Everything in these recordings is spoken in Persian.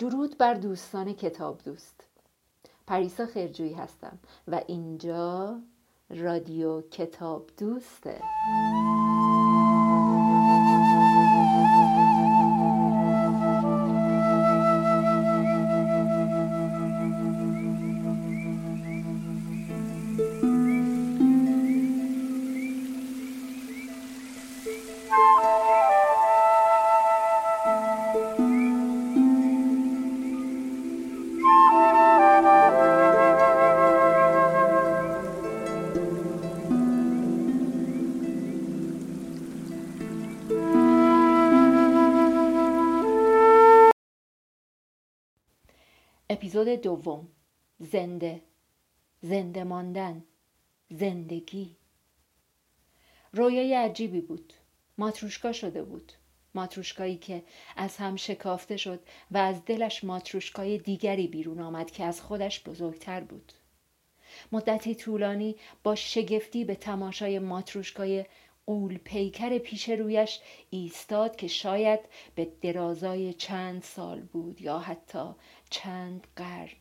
درود بر دوستان کتاب دوست. پریسا خرجویی هستم و اینجا رادیو کتاب دوسته. اپیزود دوم. زنده. زنده ماندن. زندگی. رویای عجیبی بود. ماتروشکا شده بود. ماتروشکایی که از هم شکافته شد و از دلش ماتروشکای دیگری بیرون آمد که از خودش بزرگتر بود. مدتی طولانی با شگفتی به تماشای ماتروشکای قول پیکر پیش رویش ایستاد که شاید به درازای چند سال بود یا حتی چند قرن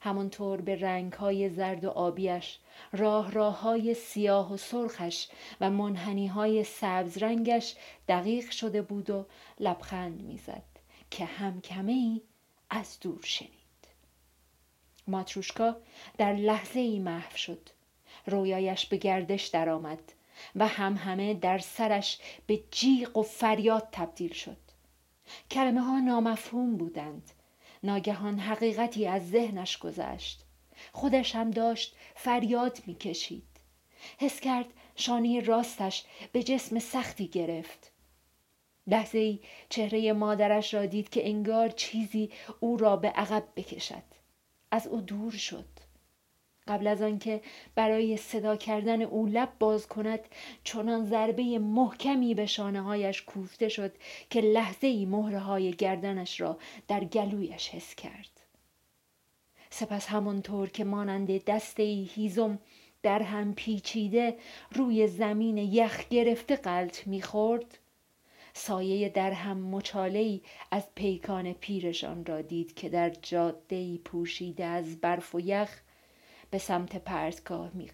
همانطور به رنگهای زرد و آبیش راه راه های سیاه و سرخش و منحنی های سبز رنگش دقیق شده بود و لبخند می‌زد که هم کمه ای از دور شنید. ماتروشکا در لحظه ای محو شد. رویایش به گردش درآمد و هم همه در سرش به جیغ و فریاد تبدیل شد. کلمه ها نامفهوم بودند. ناگهان حقیقتی از ذهنش گذشت. خودش هم داشت فریاد می‌کشید. حس کرد شانه راستش به جسم سختی گرفت. لحظه ای چهره مادرش را دید که انگار چیزی او را به عقب بکشد. از او دور شد. قبل از آنکه برای صدا کردن او لب باز کند چنان ضربه محکمی به شانه هایش کوفته شد که لحظه ای مهره های گردنش را در گلویش حس کرد. سپس همانطور که مانند دسته ای هیزم در هم پیچیده روی زمین یخ گرفته قلط می‌خورد سایه در هم مچالهی از پیکان پیرشان را دید که در جاده پوشیده از برف و یخ به سمت پرتگاه می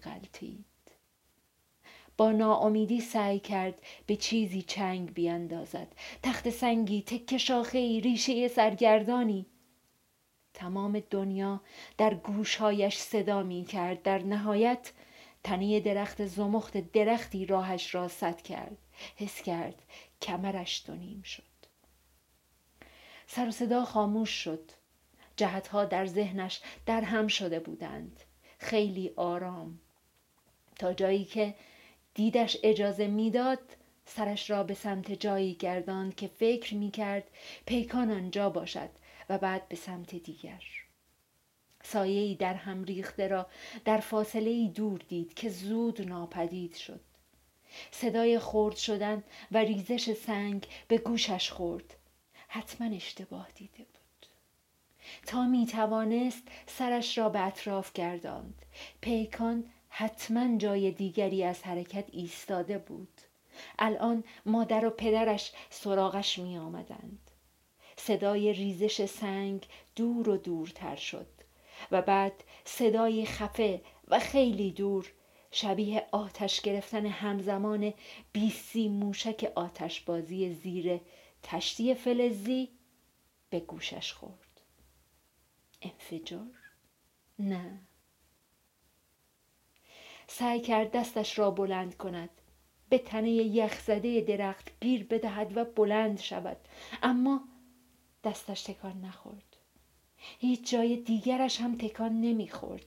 با ناامیدی سعی کرد به چیزی چنگ بیاندازد. تخت سنگی تکه شاخه ریشه سرگردانی. تمام دنیا در گوشهایش صدا می کرد در نهایت تنه درخت زمخت درختی راهش را سد کرد. حس کرد کمرش دونیم شد. سر و صدا خاموش شد. جهتها در ذهنش در هم شده بودند. خیلی آرام. تا جایی که دیدش اجازه می‌داد سرش را به سمت جایی گرداند که فکر می کرد پیکان آنجا باشد و بعد به سمت دیگر. سایه در هم ریخته را در فاصله دور دید که زود ناپدید شد. صدای خورد شدن و ریزش سنگ به گوشش خورد. حتما اشتباه دیده بود. تا می توانست سرش را به اطراف گرداند. پیکان حتما جای دیگری از حرکت ایستاده بود. الان مادر و پدرش سراغش می آمدند صدای ریزش سنگ دور و دورتر شد و بعد صدای خفه و خیلی دور شبیه آتش گرفتن همزمان بیسی موشک آتشبازی زیر تشتی فلزی به گوشش خورد. انفجار؟ نه. سعی کرد دستش را بلند کند. به تنه یخزده درخت گیر بدهد و بلند شود. اما دستش تکان نخورد. هیچ جای دیگرش هم تکان نمی‌خورد.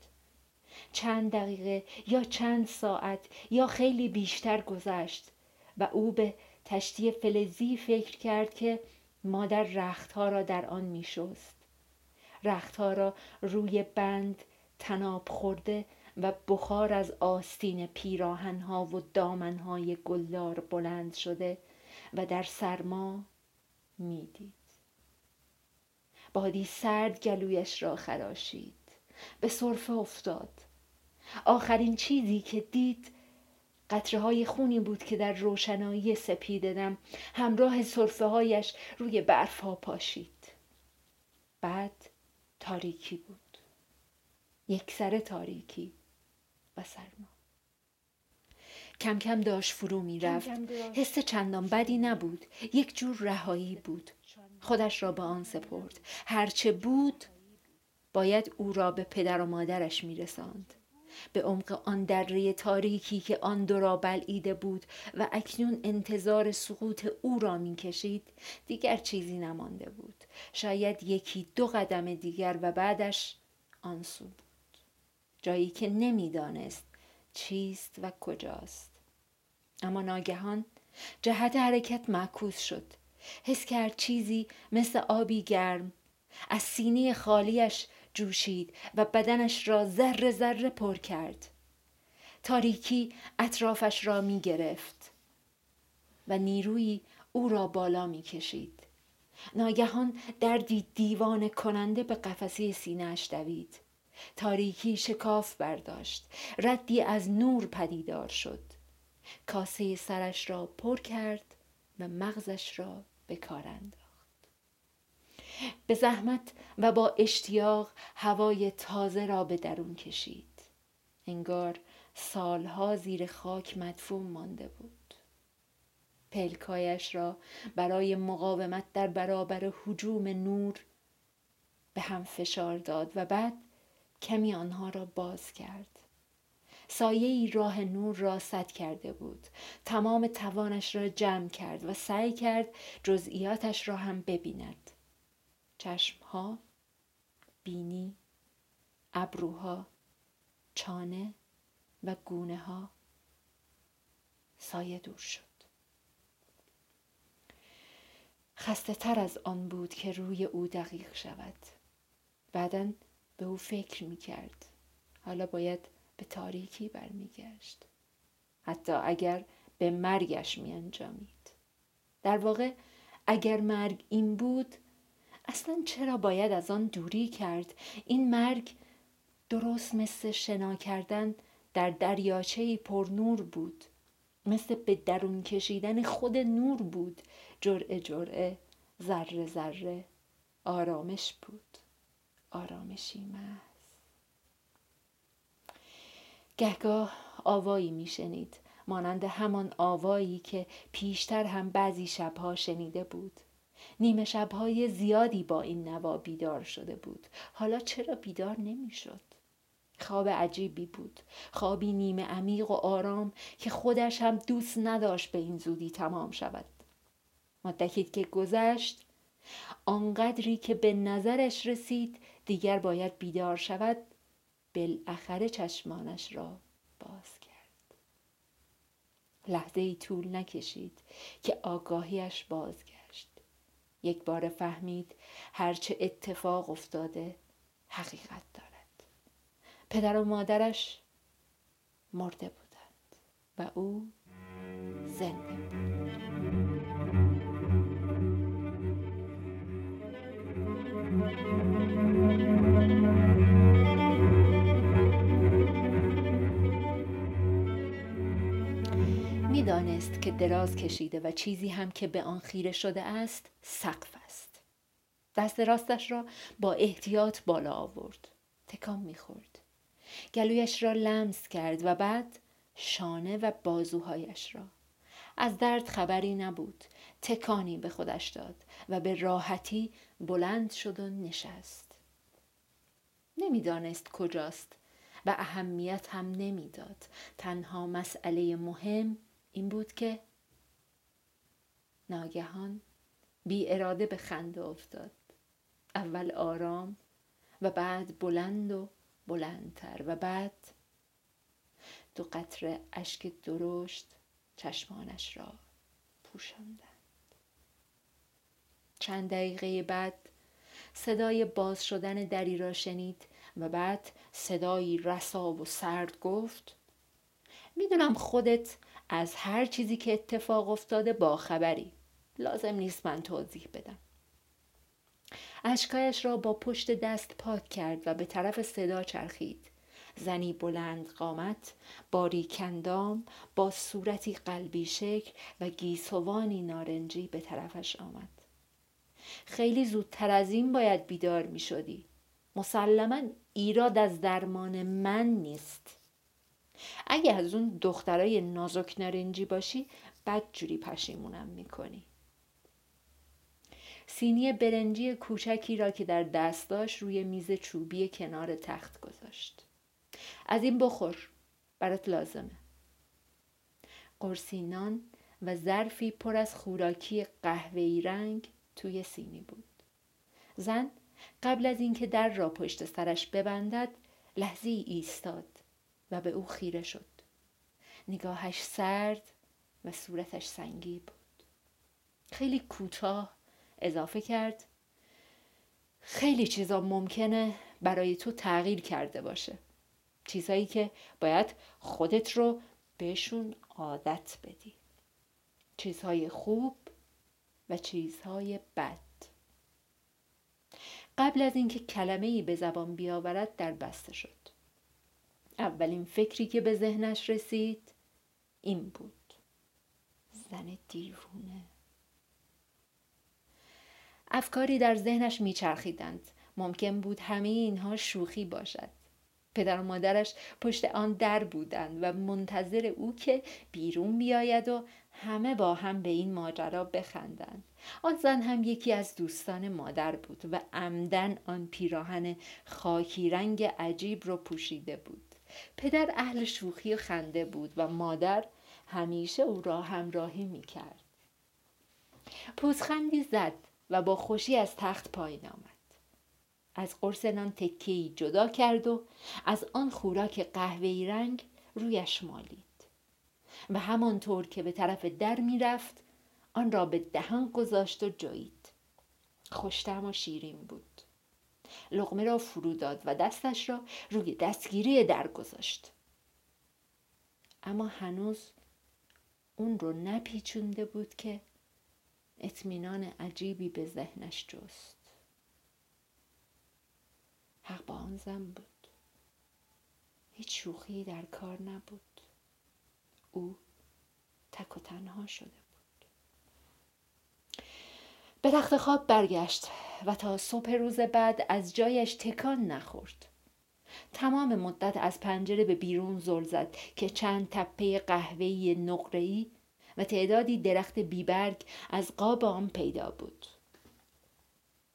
چند دقیقه یا چند ساعت یا خیلی بیشتر گذشت و او به تشتی فلزی فکر کرد که مادر رختها را در آن میشست. رختها را روی بند تناب خورده و بخار از آستین پیراهنها و دامنهای گلدار بلند شده و در سرما می‌دید. بادی سرد گلویش را خراشید. به صرفه افتاد. آخرین چیزی که دید قطره های خونی بود که در روشنایی سپیددم همراه صرفه هایش روی برف ها پاشید. بعد تاریکی بود. یک سر تاریکی و سرما. کم کم داشت فرو می رفت. حس چندان بدی نبود. یک جور رهایی بود. خودش را به آن سپرد. هرچه بود باید او را به پدر و مادرش می رساند. به عمق آن دره تاریکی که آن دو را بلعیده بود و اکنون انتظار سقوط او را می‌کشید دیگر چیزی نمانده بود. شاید یکی دو قدم دیگر و بعدش آن سو بود. جایی که نمی‌دانست چیست و کجاست. اما ناگهان جهت حرکت معکوس شد. حس کرد چیزی مثل آبی گرم. از سینه خالیش جوشید و بدنش را ذره ذره پر کرد. تاریکی اطرافش را می گرفت و نیرویی او را بالا می کشید. ناگهان دردی دیوان کننده به قفسه سینهش دوید. تاریکی شکاف برداشت. ردی از نور پدیدار شد. کاسه سرش را پر کرد و مغزش را به کار به زحمت و با اشتیاق هوای تازه را به درون کشید. انگار سالها زیر خاک مدفون مانده بود. پلکایش را برای مقاومت در برابر حجوم نور به هم فشار داد و بعد کمی آنها را باز کرد. سایه ای راه نور را سد کرده بود. تمام توانش را جمع کرد و سعی کرد جزئیاتش را هم ببیند. چشمها بینی ابروها چانه و گونه ها سایه دور شد. خسته تر از آن بود که روی او دقیق شود. بعدا به او فکر می کرد حالا باید به تاریکی برمیگشت. حتی اگر به مرگش می انجامید در واقع اگر مرگ این بود اصلا چرا باید از آن دوری کرد؟ این مرگ درست مثل شنا کردن در دریاچه پر نور بود. مثل به درون کشیدن خود نور بود. جرعه جرعه ذره ذره. آرامش بود. آرامشی محض. گهگاه آوایی میشنید مانند همان آوایی که پیشتر هم بعضی شبها شنیده بود. نیمه شبهای زیادی با این نوا بیدار شده بود. حالا چرا بیدار نمی‌شد؟ خواب عجیبی بود. خوابی نیمه عمیق و آرام که خودش هم دوست نداشت به این زودی تمام شود. مدتی که گذشت آنقدری که به نظرش رسید دیگر باید بیدار شود بالاخره چشمانش را باز کرد. لحظه ای طول نکشید که آگاهیش بازگشت یک بار فهمید هرچه اتفاق افتاده حقیقت دارد. پدر و مادرش مرده بودند و او زنده بود. می‌دانست که دراز کشیده و چیزی هم که به آن خیره شده است سقف است. دست راستش را با احتیاط بالا آورد. تکان می‌خورد. گلویش را لمس کرد و بعد شانه و بازوهایش را. از درد خبری نبود. تکانی به خودش داد و به راحتی بلند شد و نشست. نمی‌دانست کجاست و اهمیت هم نمی‌داد. تنها مسئله مهم این بود که ناگهان بی اراده به خنده افتاد. اول آرام و بعد بلند و بلندتر و بعد دو قطره اشک درشت چشمانش را پوشاندند. چند دقیقه بعد صدای باز شدن دری را شنید و بعد صدایی رسا و سرد گفت می‌دونم خودت از هر چیزی که اتفاق افتاده با خبری. لازم نیست من توضیح بدم. اشکایش را با پشت دست پاک کرد و به طرف صدا چرخید. زنی بلند قامت باریکندام با صورتی قلبی شکل و گیسوانی نارنجی به طرفش آمد. خیلی زودتر از این باید بیدار می شدی مسلما ایراد از درمان من نیست. اگه از اون دخترای نازک نارنجی باشی بد جوری پشیمونم می‌کنی. سینی برنجی کوچکی را که در دست داشت روی میز چوبی کنار تخت گذاشت. از این بخور برات لازمه. قرصینان و ظرفی پر از خوراکی قهوه‌ای رنگ توی سینی بود. زن قبل از اینکه در را پشت سرش ببندد لحظه ایستاد. و به او خیره شد. نگاهش سرد و صورتش سنگی بود. خیلی کوتاه اضافه کرد خیلی چیزا ممکنه برای تو تغییر کرده باشه. چیزهایی که باید خودت رو بهشون عادت بدی. چیزهای خوب و چیزهای بد. قبل از اینکه کلمه ای به زبان بیاورد در بسته شد. اولین فکری که به ذهنش رسید این بود. زن دیوونه. افکاری در ذهنش میچرخیدند. ممکن بود همه اینها شوخی باشد. پدر و مادرش پشت آن در بودند و منتظر او که بیرون بیاید و همه با هم به این ماجرا بخندند. آن زن هم یکی از دوستان مادر بود و عمدن آن پیراهن خاکی رنگ عجیب رو پوشیده بود. پدر اهل شوخی و خنده بود و مادر همیشه او را همراهی می کرد. پوزخندی زد و با خوشی از تخت پایین آمد. از قرص نان تکهی جدا کرد و از آن خوراک قهوه‌ای رنگ رویش مالید و همانطور که به طرف در می‌رفت آن را به دهان گذاشت و جوید خوشتم و شیرین بود لغمه را فرو داد و دستش را روی دستگیری در گذاشت. اما هنوز اون رو نپیچونده بود که اطمینان عجیبی به ذهنش جست. حق با آن زن بود. هیچ شوخی در کار نبود. او تک و تنها شده به تخت خواب برگشت و تا صبح روز بعد از جایش تکان نخورد. تمام مدت از پنجره به بیرون زل زد که چند تپه قهوه‌ای نقره‌ای و تعدادی درخت بیبرگ از قاب آن پیدا بود.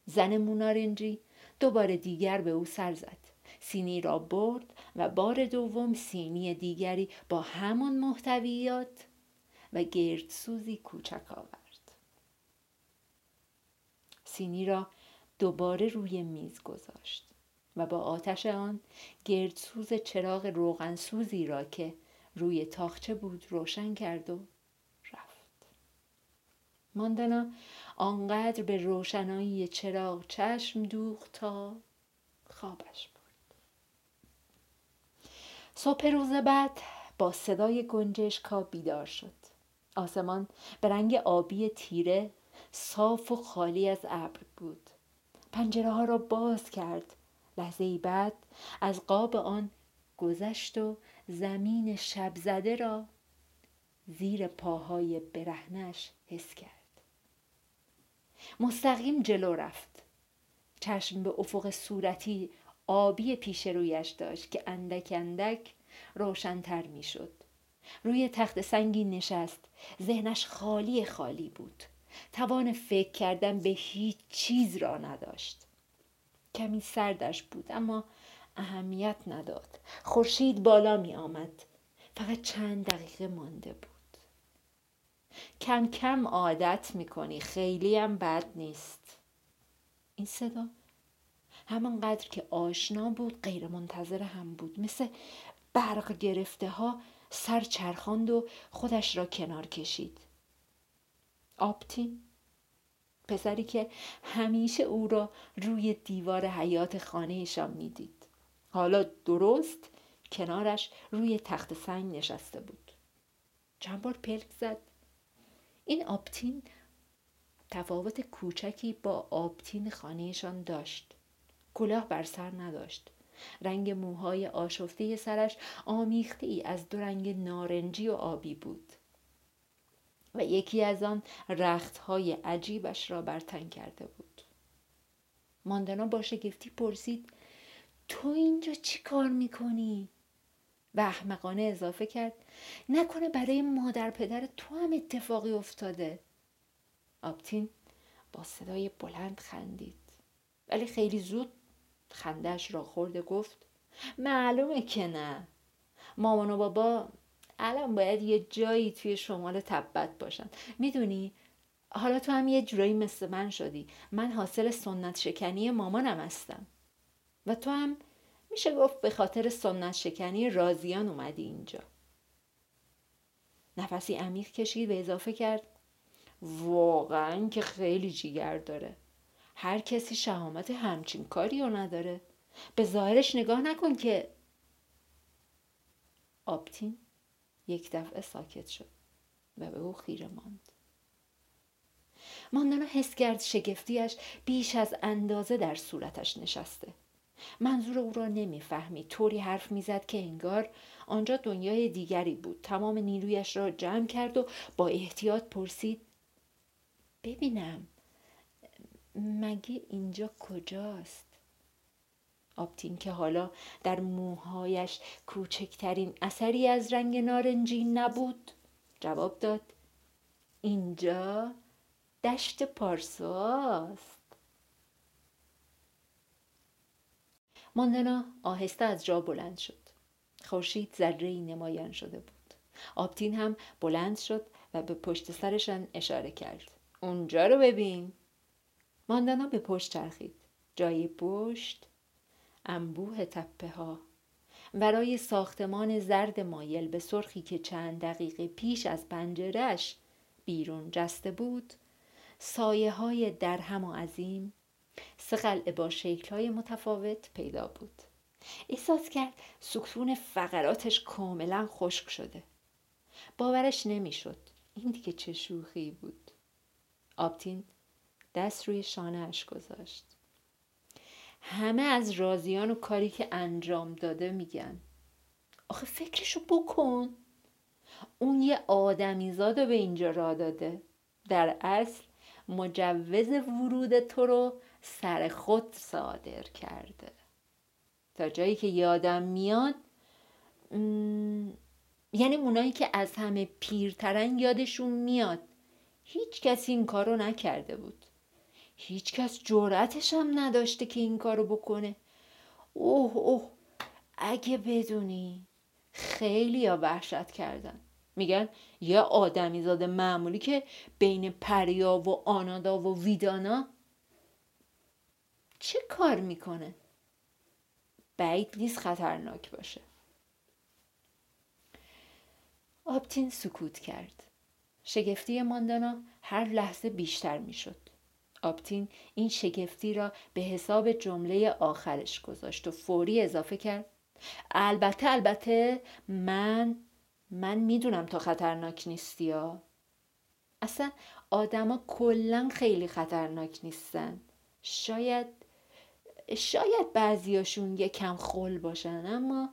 زن مونارنجی دوباره دیگر به او سر زد. سینی را برد و بار دوم سینی دیگری با همان محتویات و گردسوزی کوچک آورد. سینی را دوباره روی میز گذاشت و با آتش آن گردسوز چراغ روغنسوزی را که روی تاخچه بود روشن کرد و رفت. ماندانا آنقدر به روشنایی چراغ چشم دوخت تا خوابش برد. صبح روز بعد با صدای گنجشکا بیدار شد. آسمان به رنگ آبی تیره صاف و خالی از ابر بود. پنجره ها را باز کرد. لحظه بعد از قاب آن گذشت و زمین شب زده را زیر پاهای برهنش حس کرد. مستقیم جلو رفت. چشم به افق صورتی آبی پیش رویش داشت که اندک اندک روشنتر می‌شد. روی تخت سنگی نشست. ذهنش خالی خالی بود. توان فکر کردن به هیچ چیز را نداشت. کمی سردش بود اما اهمیت نداد. خورشید بالا می آمد. فقط چند دقیقه مانده بود. کم کم عادت می‌کنی خیلی هم بد نیست. این صدا همانقدر که آشنا بود غیر منتظر هم بود. مثل برق گرفته ها سر چرخاند و خودش را کنار کشید. آپتین پسری که همیشه او را روی دیوار حیات خانهشان می‌دید. حالا درست کنارش روی تخت سنگ نشسته بود. چند بار پلک زد. این آپتین تفاوت کوچکی با آپتین خانهشان داشت. کلاه بر سر نداشت. رنگ موهای آشفته سرش آمیخته ای از دو رنگ نارنجی و آبی بود. و یکی از آن رختهای عجیبش را برتن کرده بود. ماندانا با شگفتی پرسید تو اینجا چی کار می‌کنی؟ و احمقانه اضافه کرد نکنه برای مادر پدر تو هم اتفاقی افتاده. آبتین با صدای بلند خندید. ولی خیلی زود خندش را خورده گفت معلومه که نه. مامان و بابا الان باید یه جایی توی شمال تبت باشن می‌دونی؟ حالا تو هم یه جورایی مثل من شدی. من حاصل سنت شکنی مامانم هستم. و تو هم میشه گفت به خاطر سنت شکنی رازیان اومدی اینجا. نفسی عمیق کشید و اضافه کرد واقعا که خیلی جیگر داره. هر کسی شهامت همچین کاری رو نداره. به ظاهرش نگاه نکن که آبتین. یک دفعه ساکت شد و به او خیره ماند. ماندانا حس کرد شگفتیش بیش از اندازه در صورتش نشسته. منظور او را نمی‌فهمید. طوری حرف می‌زد که انگار آنجا دنیای دیگری بود. تمام نیرویش را جمع کرد و با احتیاط پرسید ببینم مگه اینجا کجاست؟ آبتین که حالا در موهایش کوچکترین اثری از رنگ نارنجی نبود. جواب داد اینجا دشت پارساست. ماندنا آهسته از جا بلند شد. خورشید ذره نمایان شده بود. آبتین هم بلند شد و به پشت سرشان اشاره کرد. اونجا رو ببین. ماندانا به پشت چرخید. جای پشت انبوه تپه ها برای ساختمان زرد مایل به سرخی که چند دقیقه پیش از پنجرش بیرون جسته بود سایه های درهم و عظیم سه قلعه با شکل های متفاوت پیدا بود. احساس کرد سکتون فقراتش کاملا خشک شده. باورش نمی‌شد این دیگه چه شوخی بود. آبتین دست روی شانهاش گذاشت. همه از رازیان و کاری که انجام داده میگن. آخه فکرشو بکن. اون یه آدمیزاد رو به اینجا را داده. در اصل مجوز ورود تو رو سر خود صادر کرده. تا جایی که یادم میاد یعنی اونایی که از همه پیرترن یادشون میاد هیچ کسی این کارو نکرده بود. هیچ کس جرأتش هم نداشته که این کارو بکنه. اوه اوه اگه بدونی. خیلی ها وحشت کردن. میگن یه آدمی زاده معمولی که بین پریا و آنادا و ویدانا چه کار می‌کنه؟ بعید نیست خطرناک باشه. آبتین سکوت کرد. شگفتی ماندانا هر لحظه بیشتر می‌شد. آبتین این شگفتی را به حساب جمله آخرش گذاشت و فوری اضافه کرد. البته البته من من می‌دونم تا خطرناک نیستی ها اصلا آدما کلا خیلی خطرناک نیستن. شاید شاید بعضیاشون یکم خل باشن اما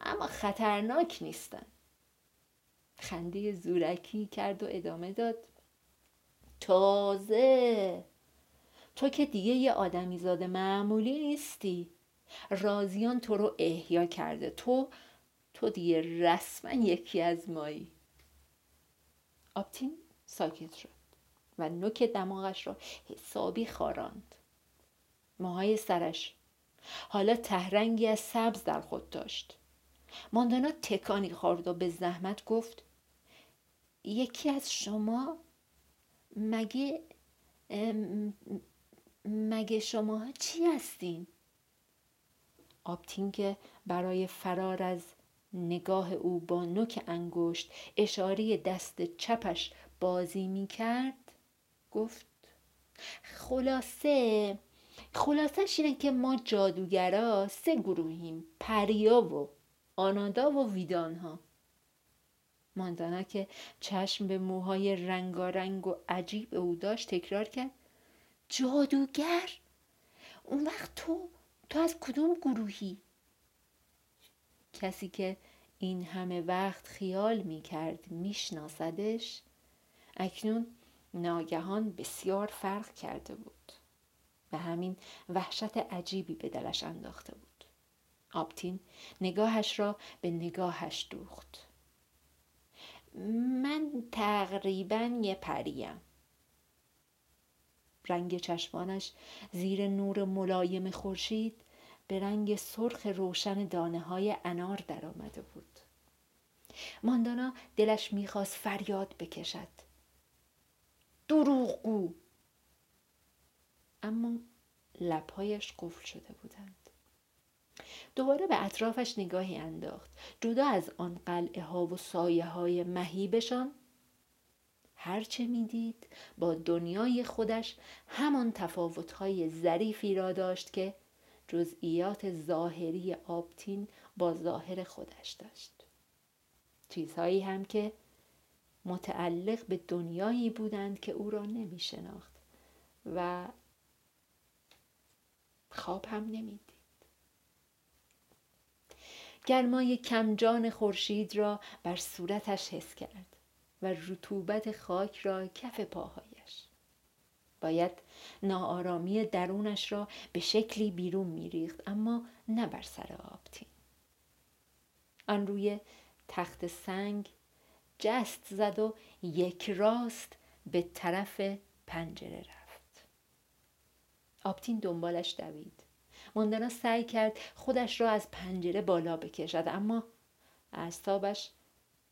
اما خطرناک نیستن. خنده زورکی کرد و ادامه داد. تازه. تو که دیگه یه آدمی زاده معمولی نیستی. رازیان تو رو احیا کرده. تو تو دیگه رسما یکی از مایی. آبتین ساکت شد و نوک دماغش را حسابی خاراند. موهای سرش. حالا تهرنگی از سبز در خود داشت. ماندانا تکانی خورد و به زحمت گفت یکی از شما مگه مگه شما چی هستین؟ آبتین که برای فرار از نگاه او با نوک انگشت اشاره دست چپش بازی می کرد گفت خلاصه خلاصه اینه که ما جادوگرا سه گروهیم پریا و آنادا و ویدانها ماندانا که چشم به موهای رنگارنگ و عجیب او داشت تکرار کرد. جادوگر؟ اون وقت تو تو از کدوم گروهی؟ کسی که این همه وقت خیال می کرد میشناسدش اکنون ناگهان بسیار فرق کرده بود و همین وحشت عجیبی به دلش انداخته بود. آبتین نگاهش را به نگاهش دوخت. من تقریبا یه پریم. رنگ چشمانش زیر نور ملایم خورشید به رنگ سرخ روشن دانه های انار درآمده بود. ماندانا دلش می‌خواست فریاد بکشد. دروغگو. اما لبهایش قفل شده بودند. دوباره به اطرافش نگاهی انداخت. جدا از آن قلعه ها و سایه های مهیبشان هرچه می‌دید با دنیای خودش همان تفاوتهای ظریفی را داشت که جزئیات ظاهری آبتین با ظاهر خودش داشت. چیزهایی هم که متعلق به دنیایی بودند که او را نمی شناخت و خواب هم نمی‌دید. گرمای کمجان خورشید را بر صورتش حس کرد و رطوبت خاک را کف پاهایش. باید ناآرامی درونش را به شکلی بیرون میریخت اما نه بر سر آبتین آن روی تخت سنگ جست زد و یک راست به طرف پنجره رفت. آبتین دنبالش دوید. ماندانا سعی کرد خودش را از پنجره بالا بکشد. اما اعصابش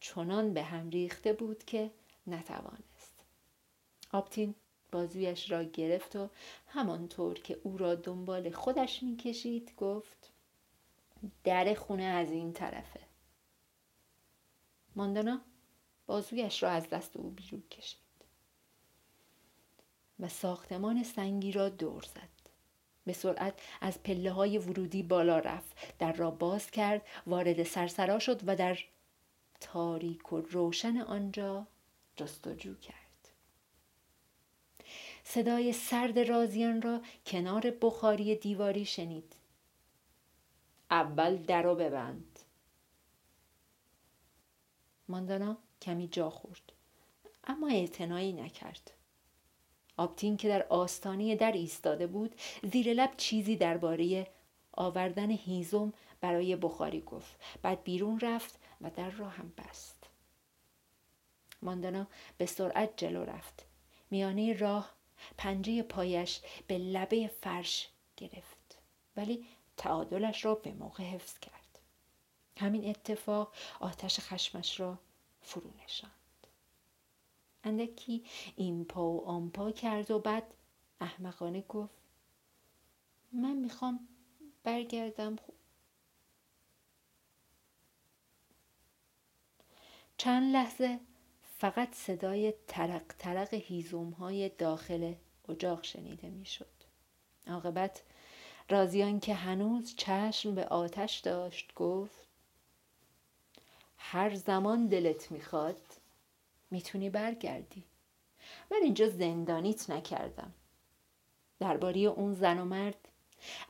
چنان به هم ریخته بود که نتوانست. آبتین بازویش را گرفت و همانطور که او را دنبال خودش می‌کشید گفت در خونه از این طرفه. ماندانا بازویش را از دست او بیرون کشید و ساختمان سنگی را دور زد. به سرعت از پله های ورودی بالا رفت. در را باز کرد وارد سرسرا شد و در تاریک و روشن آنجا جستجو کرد. صدای سرد رازیان را کنار بخاری دیواری شنید. اول در رو ببند. ماندانا کمی جا خورد اما اعتنایی نکرد. آبتین که در آستانه در ایستاده بود زیر لب چیزی درباره آوردن هیزم برای بخاری گفت. بعد بیرون رفت و در را هم بست. ماندانا به سرعت جلو رفت. میانه راه پنجه پایش به لبه فرش گرفت. ولی تعادلش را به موقع حفظ کرد. همین اتفاق آتش خشمش را فرو نشاند اندکی این پا و آن پا کرد و بعد احمقانه گفت من می‌خوام برگردم خوب. چند لحظه فقط صدای ترق ترق هیزوم های داخل اجاق شنیده می‌شد. عاقبت رازیان که هنوز چشم به آتش داشت گفت هر زمان دلت می‌خواد می‌تونی برگردی. من اینجا زندانیت نکردم. درباره اون زن و مرد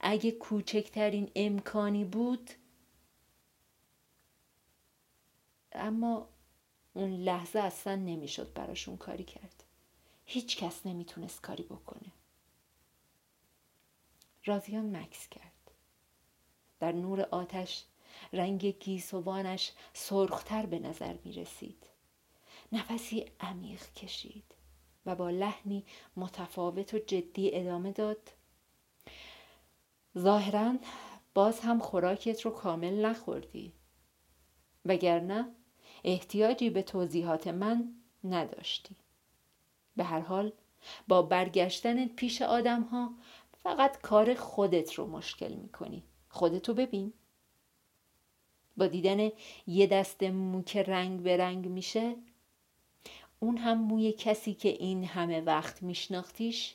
اگه کوچکترین امکانی بود اما اون لحظه اصلا نمی‌شد براشون کاری کرد. هیچ کس نمی‌تونست کاری بکنه. رازیان مکس کرد. در نور آتش رنگ گیسوانش سرختر به نظر می رسید نفسی عمیق کشید و با لحنی متفاوت و جدی ادامه داد. ظاهرا باز هم خوراکت رو کامل نخوردی. وگرنه احتیاجی به توضیحات من نداشتی. به هر حال با برگشتن پیش آدم ها فقط کار خودت رو مشکل می‌کنی. خودتو ببین. با دیدن یه دست مو که رنگ به رنگ میشه اون هم موی کسی که این همه وقت میشناختیش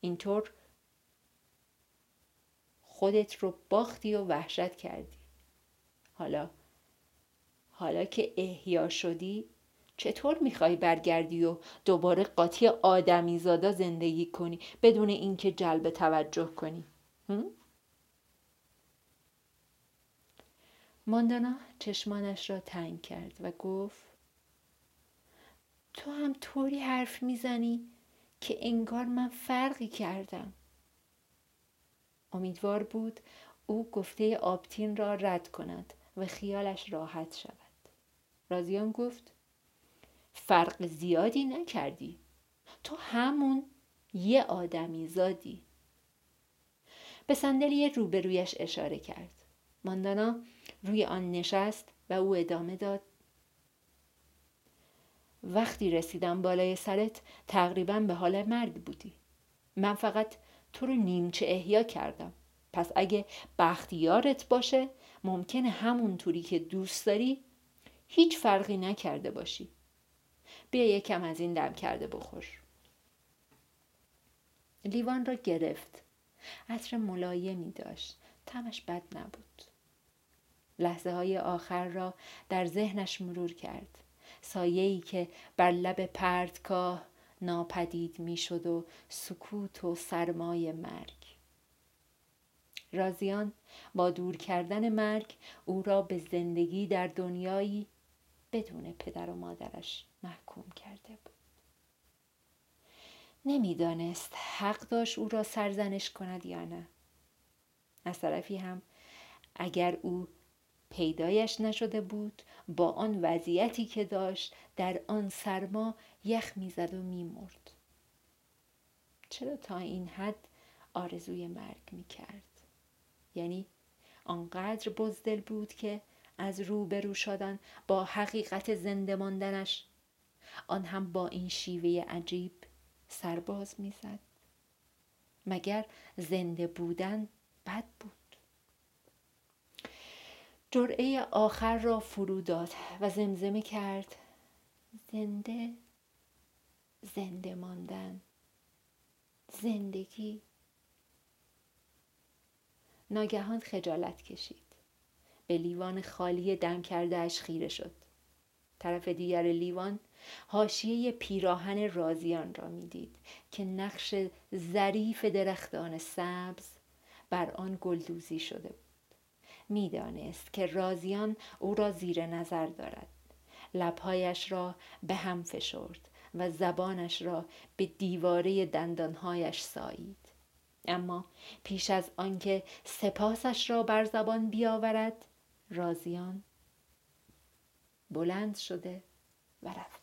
اینطور خودت رو باختی و وحشت کردی. حالا حالا که احیا شدی چطور می‌خوای برگردی و دوباره قاطی آدمی زادا زندگی کنی بدون اینکه جلب توجه کنی؟ ماندانا چشمانش را تنگ کرد و گفت تو هم طوری حرف می‌زنی که انگار من فرقی کردم. امیدوار بود او گفته آبتین را رد کند و خیالش راحت شود. رازیان گفت فرق زیادی نکردی. تو همون یه آدمی زادی. به صندلی روبرویش اشاره کرد. ماندانا روی آن نشست و او ادامه داد. وقتی رسیدم بالای سرت تقریبا به حال مرگ بودی. من فقط تو رو نیمچه احیا کردم. پس اگه بختیارت باشه ممکنه همونطوری که دوست داری هیچ فرقی نکرده باشی. بیا یکم از این دم کرده بخور. لیوان را گرفت. عطر ملایمی داشت. تمش بد نبود. لحظه های آخر را در ذهنش مرور کرد. سایه‌ای که بر لب پرتگاه ناپدید می‌شد و سکوت و سرمای مرگ. رازیان با دور کردن مرگ او را به زندگی در دنیایی بدون پدر و مادرش محکوم کرده بود. نمی‌دانست حق داشت او را سرزنش کند یا نه. از طرفی هم اگر او پیدایش نشده بود با آن وضعیتی که داشت در آن سرما یخ می‌زد و میمرد. چرا تا این حد آرزوی مرگ می‌کرد؟ یعنی آنقدر بزدل بود که از روبرو شدن با حقیقت زنده ماندنش آن هم با این شیوه عجیب سرباز می‌زد. مگر زنده بودن بد بود؟ جرعه آخر را فرو داد و زمزمه کرد. زنده زنده ماندن. زندگی. ناگهان خجالت کشید. به لیوان خالی دم کردهاش خیره شد. طرف دیگر لیوان حاشیه پیراهن رازیان را می‌دید که نقش ظریف درختان سبز بر گل گلدوزی شده بود. می‌دانست که رازیان او را زیر نظر دارد. لبهایش را به هم فشرد و زبانش را به دیواره دندانهایش سایید. اما پیش از آنکه سپاسش را بر زبان بیاورد رازیان بلند شده و رفته